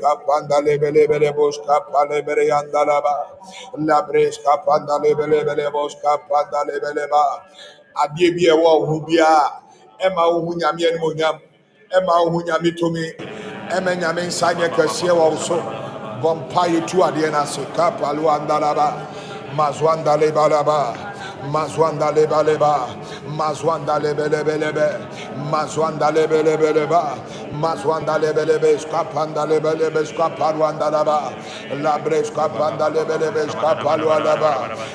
kapanda lebele bele boş kapale bere yandala ba la breş kapanda lebele bele boş kapanda lebele ba adie bi ewo hu bia e ma hu nyame en mo nyam e ma hu nyame tomi e ma nyame nsanye kese wo so bompa yetu ade na se kapalu andala ba mazwanda lebala ba Mazwanda leba leba, mazwanda lebe lebe lebe, mazwanda lebe lebe leba, mazwanda lebe lebe, skapanda lebe lebe, skaparwanda laba, labre skapanda lebe lebe, skapalwa laba,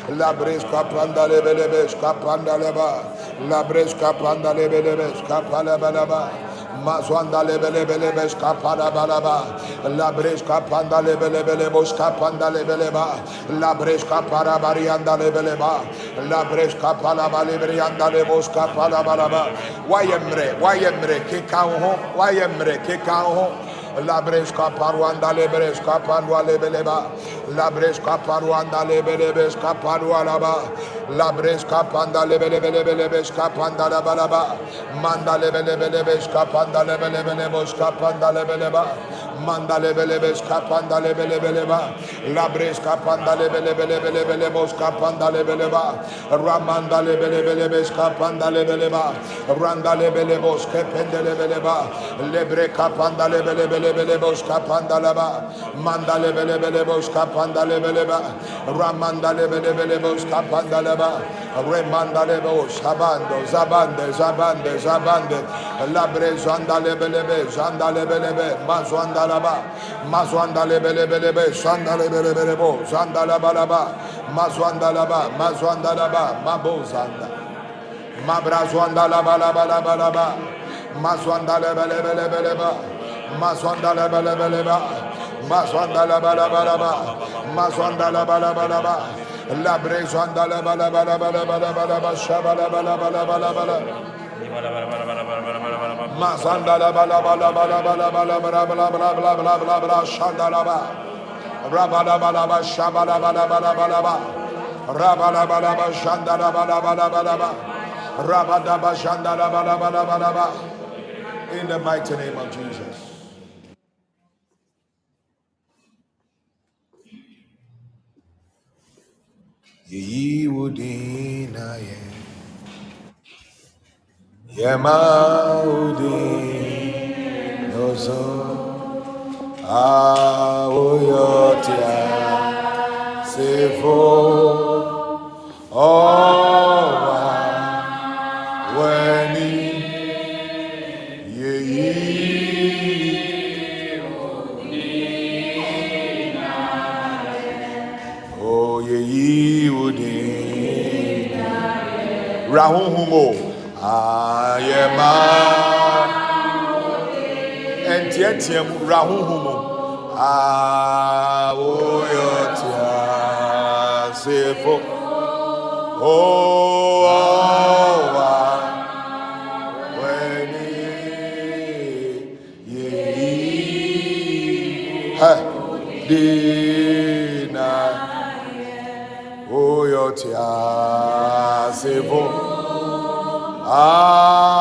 labre skapanda lebe lebe, skapanda leba, labre skapanda lebe lebe, skapalaba laba mazwanda lebele bele beska para balaba la breska panda lebele bele boska panda lebele ba. La breska para barianda lebele ba. La breska pala bale brianda le boska pala balaba wayemre wayemre ke kanho wayemre ke kanho Labreshka Parwanda Lebreshka Parwa Lebeleba, Labreshka Parwanda Lebelebeshka ba. Laba, Labreshka Panda Lebelebelebeshka Panda Labalaba, Manda Lebelebelebeshka Panda Lebelebelebeshka Panda Lebeleba, manda lebelebes kapanda bele labres kapanda lebelebelebelebos bele lebeleba ramanda lebelebelebes bele ba. randa lebelebos bele lebeleba lebre kapanda lebelebelebos kapanda leba manda lebelebelebos bele lebeleba ramanda lebelebelebos kapanda leba remanda lebos sabando zabande zabande zabande. Labre zanda lebelebe zanda lebelebe mazwanda balaba mazwanda lebelebelebe shanda lebelebelebo shanda la balaba mazwanda laba mazwanda laba mabo zanda. Mabrazwanda la balaba la balaba mazwanda lebelebelebeleba mazwanda lebelebeleba mazwanda la balaba laba mazwanda la balaba laba la brezwanda la balaba laba laba balaba laba shaba la balaba balaba balaba balaba, shabala balaba laba laba Mazwanda la bala bala ba. Mazwanda la bala bala ba. Mazwanda la bala bala ba. La brezwanda la bala bala bala bala bala ba. Shabala bala bala bala bala. Mazanda la bala bala bala bala bala bala bala bala bala bala bala bala shanda la ba. Bala ba bala bala bala ba. Bala ba shanda la ba. Rabada ba shanda la bala bala ba. In the mighty name of Jesus. Yiwudinaye Yemaudi Nozo Aoyotia Sefo Owa Weni Yeyi. Oh Yeyi Udinaye Rahunhumo ayɛma ɛnteɛteɛ mu wura honho mu awoyɔteasefo owa oh, wɛni yeyi hɛ dina. Oyɔteasefo. Ah.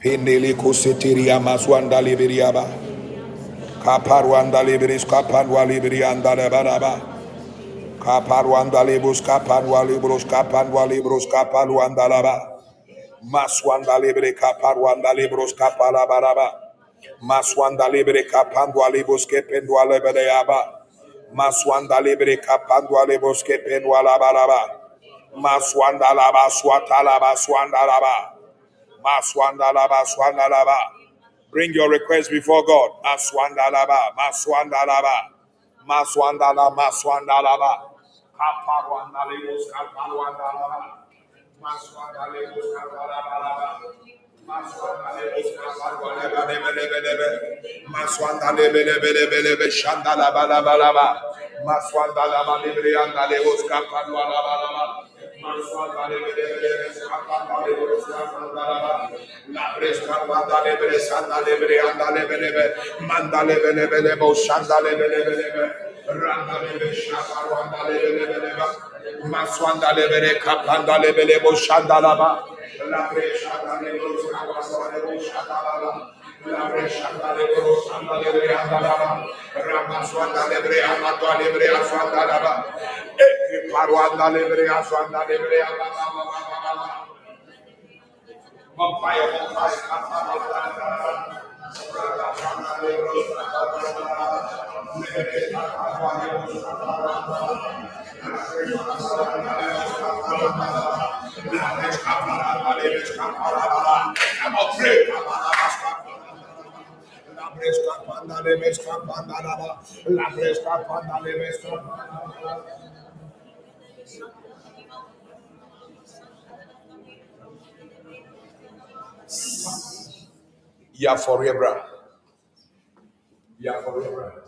Pendele kosetiria maswanda liberiaba. Kaparwanda liberis kapanwa liberianda lebaraba. Kaparwanda libros kapanwa libros kapanwa libros kapanwanda laba. Maswanda libre kaparwanda libros kapalabaraba. Maswanda libre kapandwa libros kependwa lebereaba. Maswanda libre kapandwa libros kependwa labaraba. Maswanda laba swata laba swanda laba. Maswanda laba swanda laba. Bring your request before God. Maswanda laba. Maswanda laba. Lava. Maswanda laba. Maswanda laba. Kaparwanda lebos kaparwanda laba. Maswanda lebos Marsua dale bele, shata dale bele, shata dale bele, saldara ba. La bresta dale bele, sandale bele, andale bele bele, mandale bele bele, boshandale bele bele, randa bele shata dale bele bele ba. Uma swanda bele kapanda bele bele boshandala ba. La bresta dale bele, swanda dale shata ba. La bresta sandale bele, sandale bele andala ba. Randa swanda dale bele, amata dale bele, aswanda daba. E lebe anda laba. Ramaswanda lebre anda lebre aswanda laba. Eke parwanda lebre aswanda lebre anda laba. Vampire, Come on, pray. La bresca panda de mesca panda la panda mesca Yeah, forever. Yeah, forever.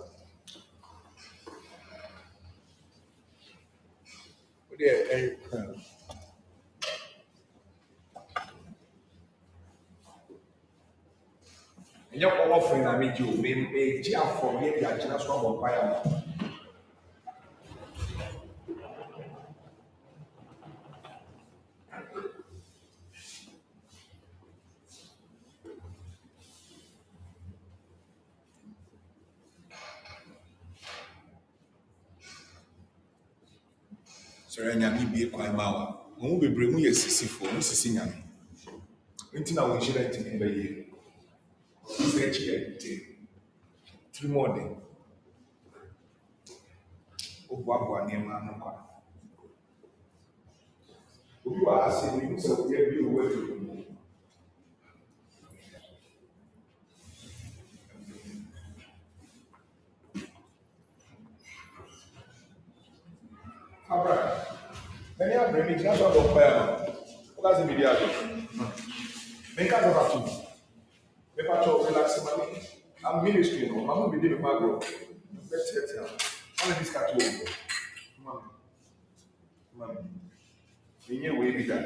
Yeah, ɛnyɛ kɔkɔ firi na mi gye o mi mi gye afɔ mi ebi agyina so abɔ mpa ya ma. Sɔrɔ nyame bie kwan ma wa wɔn mu bebree mu yɛ sisifoɔ mu sisi nyame nti na wɔn hyerɛ ntumi bɛyie sisi akyi yɛ nte tiri mu ɔden oboaboa nneɛma ano kwa obi wɔ ase ne mu sɛ oyɛ bi owó aduro mu mɛni abiri mi gyina so abɔ mpa ya ma wɔka sɛ mi di ado mi nka sɛ bato mi pa kyɛw relax ma mi am ministry no ma mo bi di mi ma agorɔ bɛ tiɛtiɛ ɔna bi sika to o ma mi ma mi mi nye wei bi da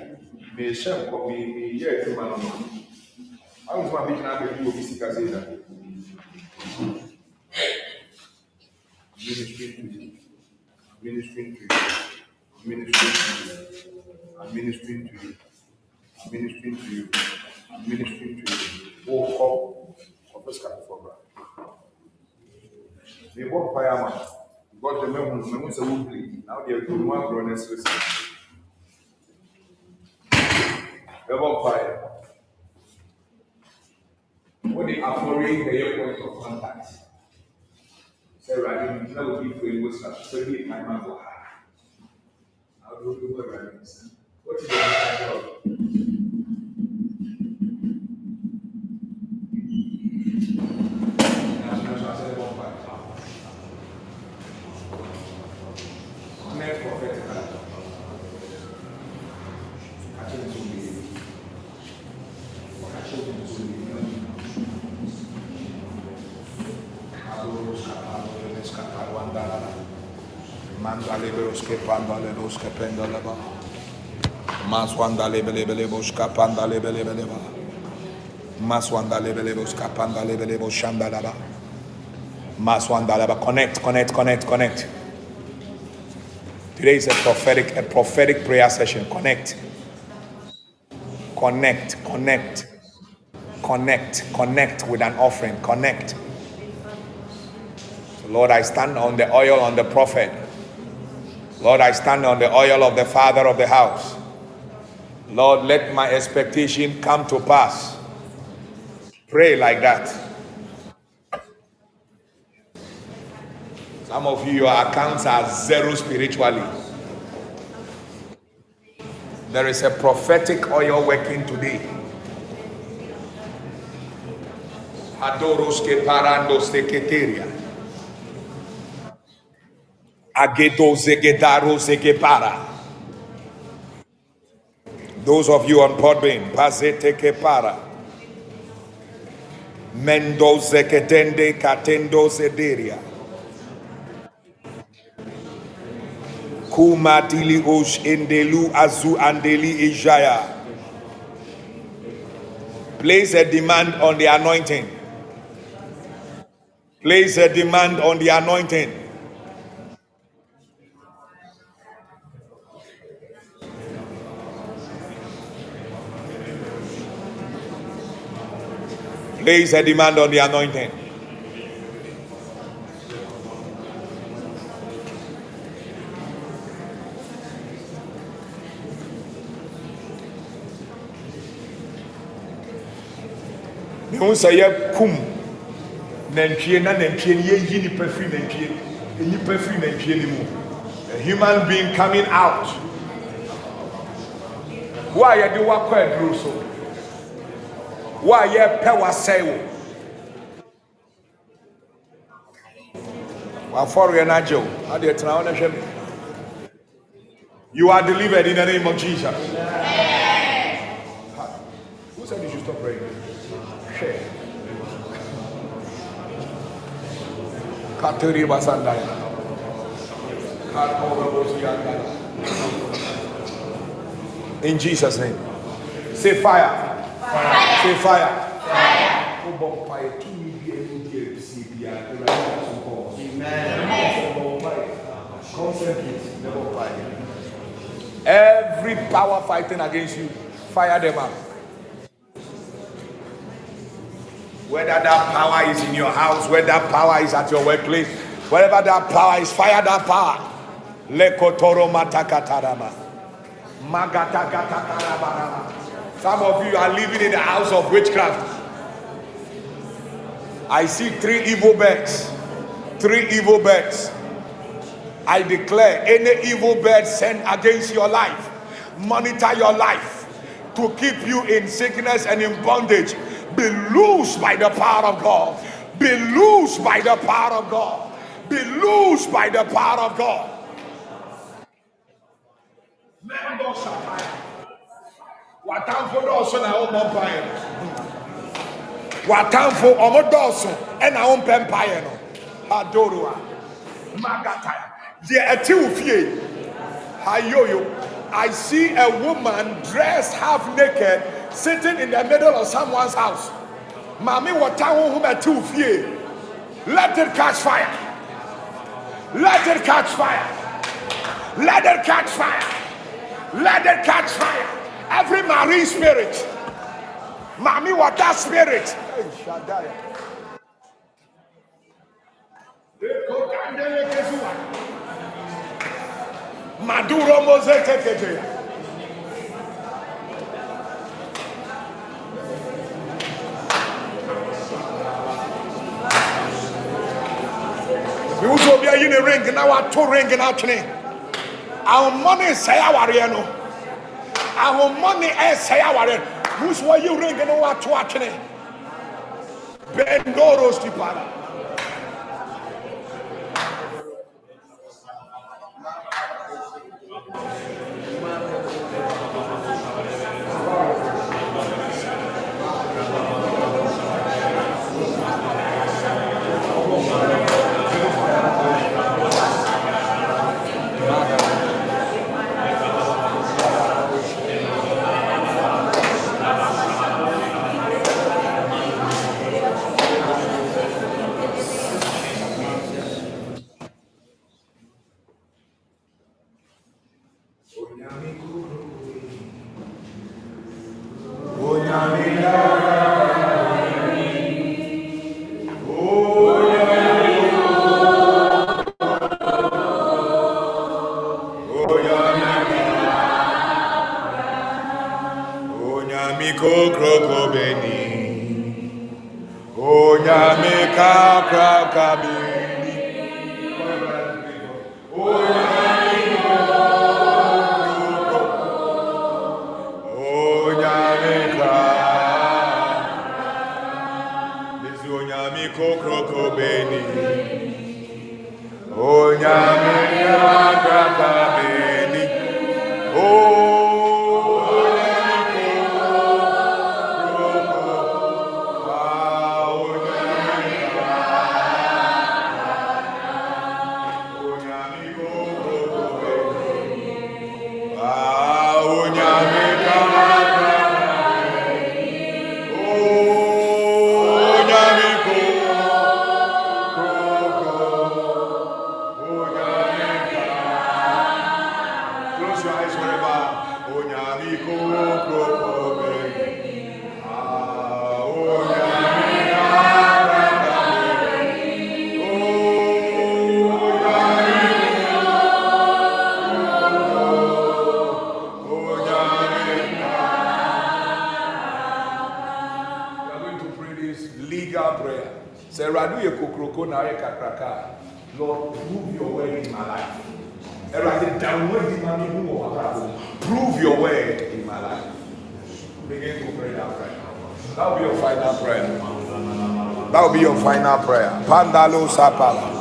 mi hyɛ nkɔ mi mi yɛ adwuma no no awo nso ma mi gyina abɛ bi obi sika sɛ da ministry to you ministry to you ministry. to you I'm ministering to you. I'm ministering to you. I'm ministering to you. Oh, come. Confess that before God. They walk by a man. God, the man who knows a Now they are doing one grown listen. They walk by. When they are following the point of contact. Say, right, you know, if we was such, so he my man will have. I'll do the word, right? What is mandale veros che pandale los che pendalaba Maswandale bele bele boska pandale bele bele ba. Maswandale bele boska pandale bele boshandala ba. Maswandala ba. Connect, connect, connect, connect. Today is a prophetic, a prophetic prayer session. Connect, connect, connect. connect, connect with an offering, connect. Lord, I stand on the oil on the prophet. Lord, I stand on the oil of the father of the house. Lord, let my expectation come to pass. Pray like that. Some of you, your accounts are zero spiritually. There is a prophetic oil working today. Parando. Agedo zegepara. Those of you on Podbean, Pazete Kepara. Mendoze Ketende Katendo Zederia. Kuma dili osh endelu azu andeli ijaya. Place a demand on the anointing. Place a demand on the anointing. Place a demand on the anointing. mehu sɛ yɛkum nantwie na nantwie no yɛyi nipa firi nantwie nipa firi nantwie no mu. A human being coming out. Wo a yɛde wakɔ aduro so wo. A yɛpɛ wasɛe wo wo wo me you are delivered in the name of jesus. Who said you should stop praying? In jesus name. Say fire say fire wobɔ mpaeɛ tumi bi a ɛmu di abisie biara awurade ka so nkɔ wɔ so bɔ mpaeɛ concentrate na bɔ mpaeɛ every power fighting against you fire them up. Whether that power is in your house, whether that power is at your workplace, wherever that power is, fire that power. Lekotoro matakatarama. Magatakatakarabarama. Some of you are living in the house of witchcraft. I see three evil birds. Three evil birds. I declare any evil bird sent against your life, monitor your life to keep you in sickness and in bondage be loosed by the power of God. Be loosed by the power of God. Be loosed by the power of God. Watamfo dɔɔso na wɔmmɔ mpaeɛ no watamfo ɔmo dɔɔso ɛna wɔmpɛ mpaeɛ no adoroa magataya deɛ ɛte wo fie hayoyo I see a woman dressed half naked sitting in the middle of someone's house. Mami wata who met two fear. Let it catch fire. Let it catch fire. Let it catch fire. Let it catch fire. Every marine spirit. Mami water spirit. Maduro Mozekete. Miwusu obi ayi ne ring now na two ring na atwene. Ahomɔne sɛe awareɛ no. Ahomɔne ɛsɛe awareɛ. Miwusu wayi ring na wato atwene. Bendoros tipara. Sapala.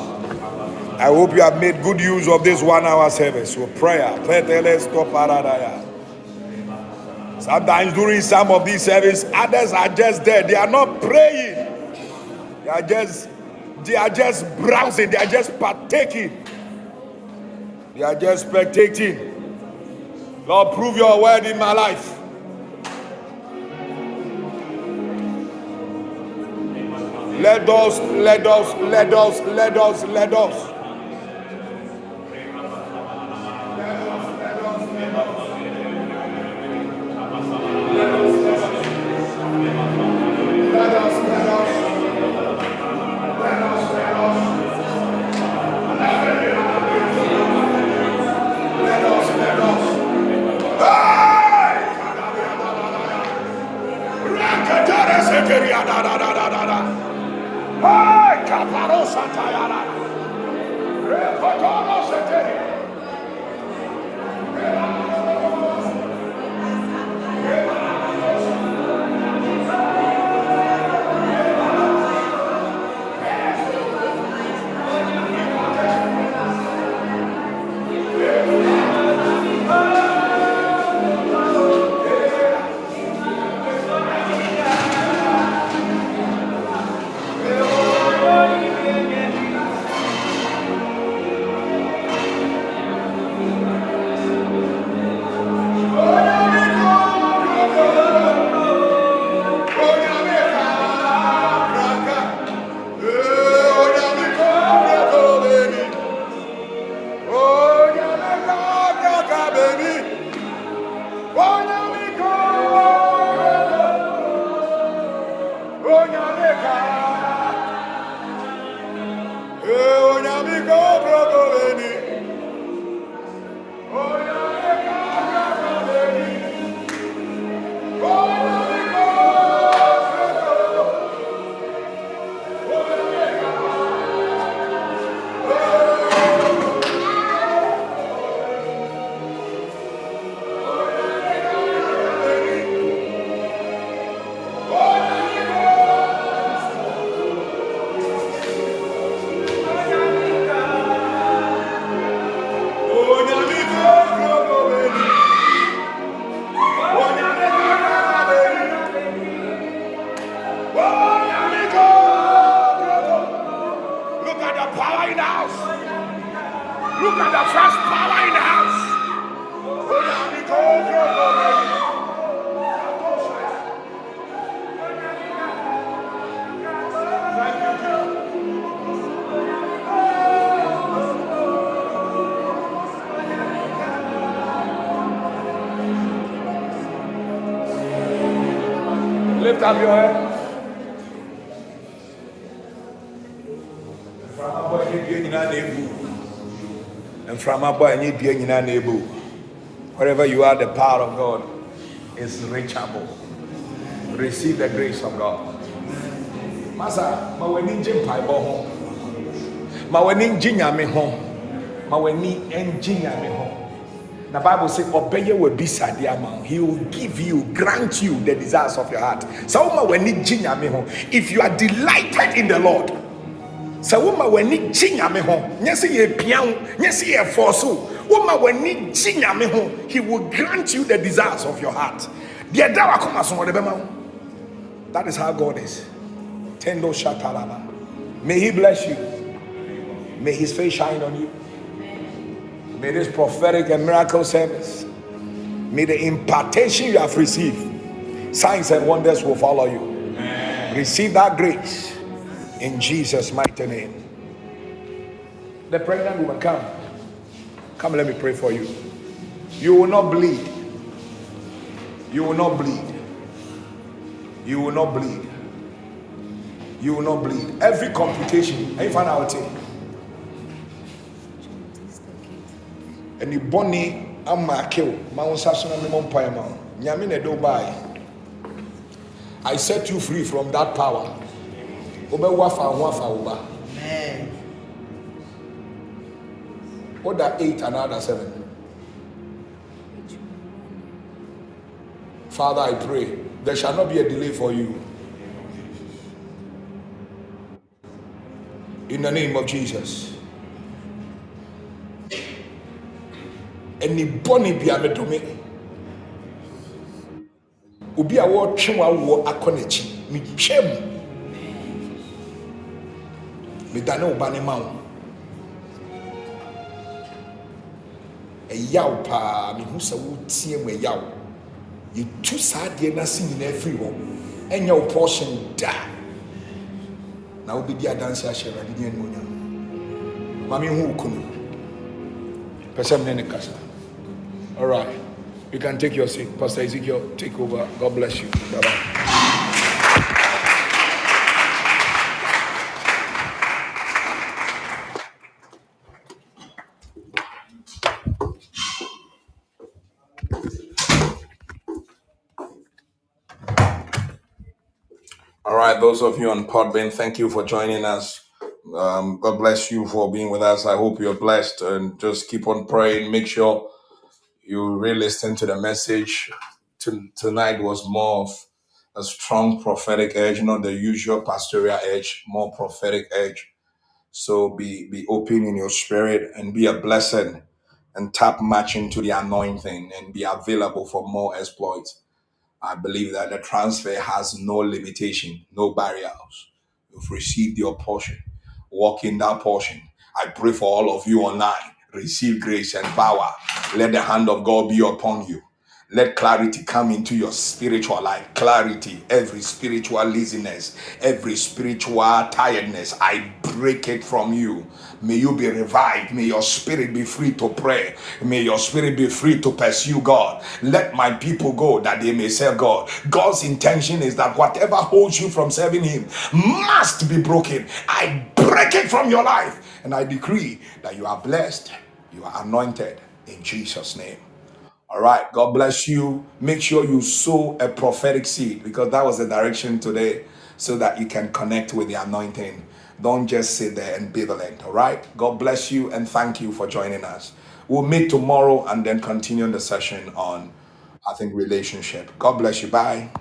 I hope you have made good use of this one hour service. So prayer. Sometimes during some of these services, others are just there. They are not praying. They are just they are just browsing. They are just partaking. They are just spectating. Lord, prove your word in my life. Let us, let us, let us, let us, let us. Up your head. Mframa bɔ ɛnyɛ dua nyinaa na ebu. Mframa bɔ ɛnyɛ dua nyinaa na ebu. Wherever you are, the power of God is reachable. Receive the grace of God. Masa, ma w'ani ngye mpaebɔ ho. Ma w'ani ngye nyame ho. Ma w'ani ngye nyame ho. The Bible says, Obey will be sadiama. He will give you, grant you the desires of your heart. So, if you are delighted in the Lord, sɛ woma w'ani gye nyame ho nyɛ sɛ yɛpia wo nyɛ sɛ yɛfɔ so woma w'ani gye ho he will grant you the desires of your heart. Deɛ da wakoma so wɔde bɛma that is how god is. Tendo shatalaba. May he bless you. May his face shine on you may this prophetic and miracle service may the impartation you have received signs and wonders will follow you receive that grace in Jesus' mighty name. The pregnant woman, come. Come, let me pray for you. You will not bleed. You will not bleed. You will not bleed. You will not bleed. Every complication, I find out And the bonny, I'm my kill. My own sasson and the mumpire man. Yamine do buy. I set you free from that power wobɛwo afa ho afa wo ba woda 8 another 7 father i pray there shall not be a delay for you in the name of jesus ɛni bɔne bia medome obi a wɔtwe wawoɔ akɔ n'akyi. Metwam medane wo ba ne ma wo. Ɛyaw paa mehu sɛ wotie mu ɛyaw yɛtu saa adeɛ no ase nyinaa firi hɔ. Ɛnyɛ wo portion da. Na wobɛdi adanse ahyɛ awurade ne animonyam ma mehu wo kunu. Pɛ sɛ mene ne kasa all right you can take your seat pastor ezekiel take over god bless you bye bye All right, those of you on Podbean, thank you for joining us. Um, God bless you for being with us. I hope you're blessed and just keep on praying. Make sure you really listen to the message. To, tonight was more of a strong prophetic edge, not the usual pastoral edge, more prophetic edge. So be be open in your spirit and be a blessing and tap match into the anointing and be available for more exploits. I believe that the transfer has no limitation, no barriers. You've received your portion. Walk in that portion. I pray for all of you online. Receive grace and power. Let the hand of God be upon you. Let clarity come into your spiritual life. Clarity, every spiritual laziness, every spiritual tiredness, I break it from you. May you be revived. May your spirit be free to pray. May your spirit be free to pursue God. Let my people go that they may serve God. God's intention is that whatever holds you from serving Him must be broken. I break it from your life and I decree that you are blessed, you are anointed in Jesus' name. All right. God bless you. Make sure you sow a prophetic seed because that was the direction today so that you can connect with the anointing. Don't just sit there and ambivalent. All right. God bless you and thank you for joining us. We'll meet tomorrow and then continue the session on, I think, relationship. God bless you. Bye.